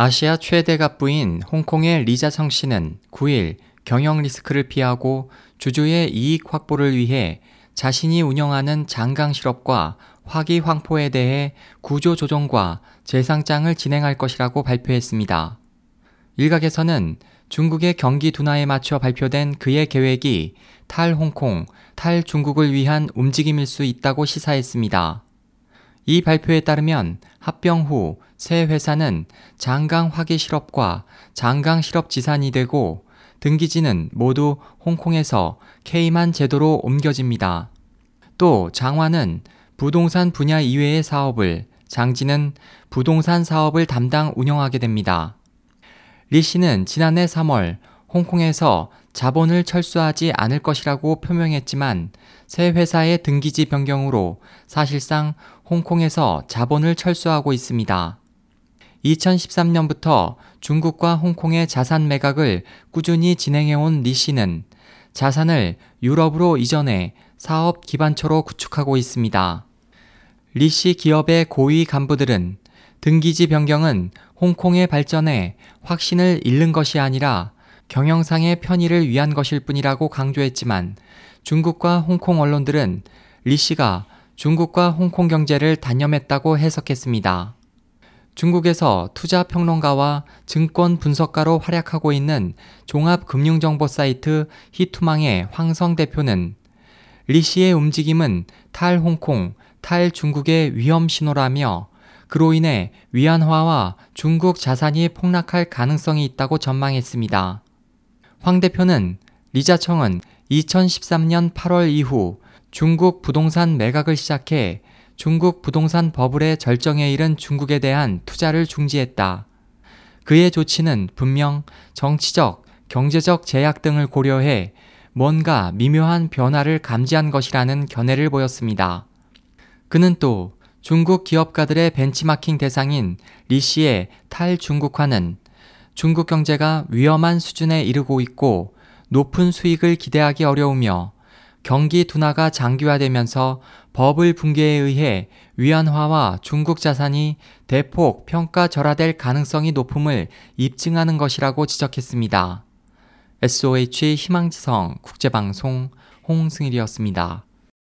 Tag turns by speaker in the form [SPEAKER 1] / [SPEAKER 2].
[SPEAKER 1] 아시아 최대 갑부인 홍콩의 리자성 씨는 9일 경영 리스크를 피하고 주주의 이익 확보를 위해 자신이 운영하는 장강 실업과 화기 황포에 대해 구조 조정과 재상장을 진행할 것이라고 발표했습니다. 일각에서는 중국의 경기 둔화에 맞춰 발표된 그의 계획이 탈 홍콩, 탈 중국을 위한 움직임일 수 있다고 시사했습니다. 이 발표에 따르면 합병 후 새 회사는 장강 화기 실업과 장강 실업 지산이 되고 등기지는 모두 홍콩에서 케이만 제도로 옮겨집니다. 또 장화는 부동산 분야 이외의 사업을, 장지는 부동산 사업을 담당 운영하게 됩니다. 리 씨는 지난해 3월 홍콩에서 자본을 철수하지 않을 것이라고 표명했지만 새 회사의 등기지 변경으로 사실상 홍콩에서 자본을 철수하고 있습니다. 2013년부터 중국과 홍콩의 자산 매각을 꾸준히 진행해온 리 씨는 자산을 유럽으로 이전해 사업 기반처로 구축하고 있습니다. 리 씨 기업의 고위 간부들은 등기지 변경은 홍콩의 발전에 확신을 잃는 것이 아니라 경영상의 편의를 위한 것일 뿐이라고 강조했지만 중국과 홍콩 언론들은 리 씨가 중국과 홍콩 경제를 단념했다고 해석했습니다. 중국에서 투자 평론가와 증권 분석가로 활약하고 있는 종합금융정보 사이트 히투망의 황성 대표는 리 씨의 움직임은 탈 홍콩, 탈 중국의 위험 신호라며 그로 인해 위안화와 중국 자산이 폭락할 가능성이 있다고 전망했습니다. 황 대표는 리자청은 2013년 8월 이후 중국 부동산 매각을 시작해 중국 부동산 버블의 절정에 이른 중국에 대한 투자를 중지했다. 그의 조치는 분명 정치적, 경제적 제약 등을 고려해 뭔가 미묘한 변화를 감지한 것이라는 견해를 보였습니다. 그는 또 중국 기업가들의 벤치마킹 대상인 리 씨의 탈중국화는 중국 경제가 위험한 수준에 이르고 있고 높은 수익을 기대하기 어려우며 경기 둔화가 장기화되면서 버블 붕괴에 의해 위안화와 중국 자산이 대폭 평가 절하될 가능성이 높음을 입증하는 것이라고 지적했습니다. SOH 희망지성 국제방송 홍승일이었습니다.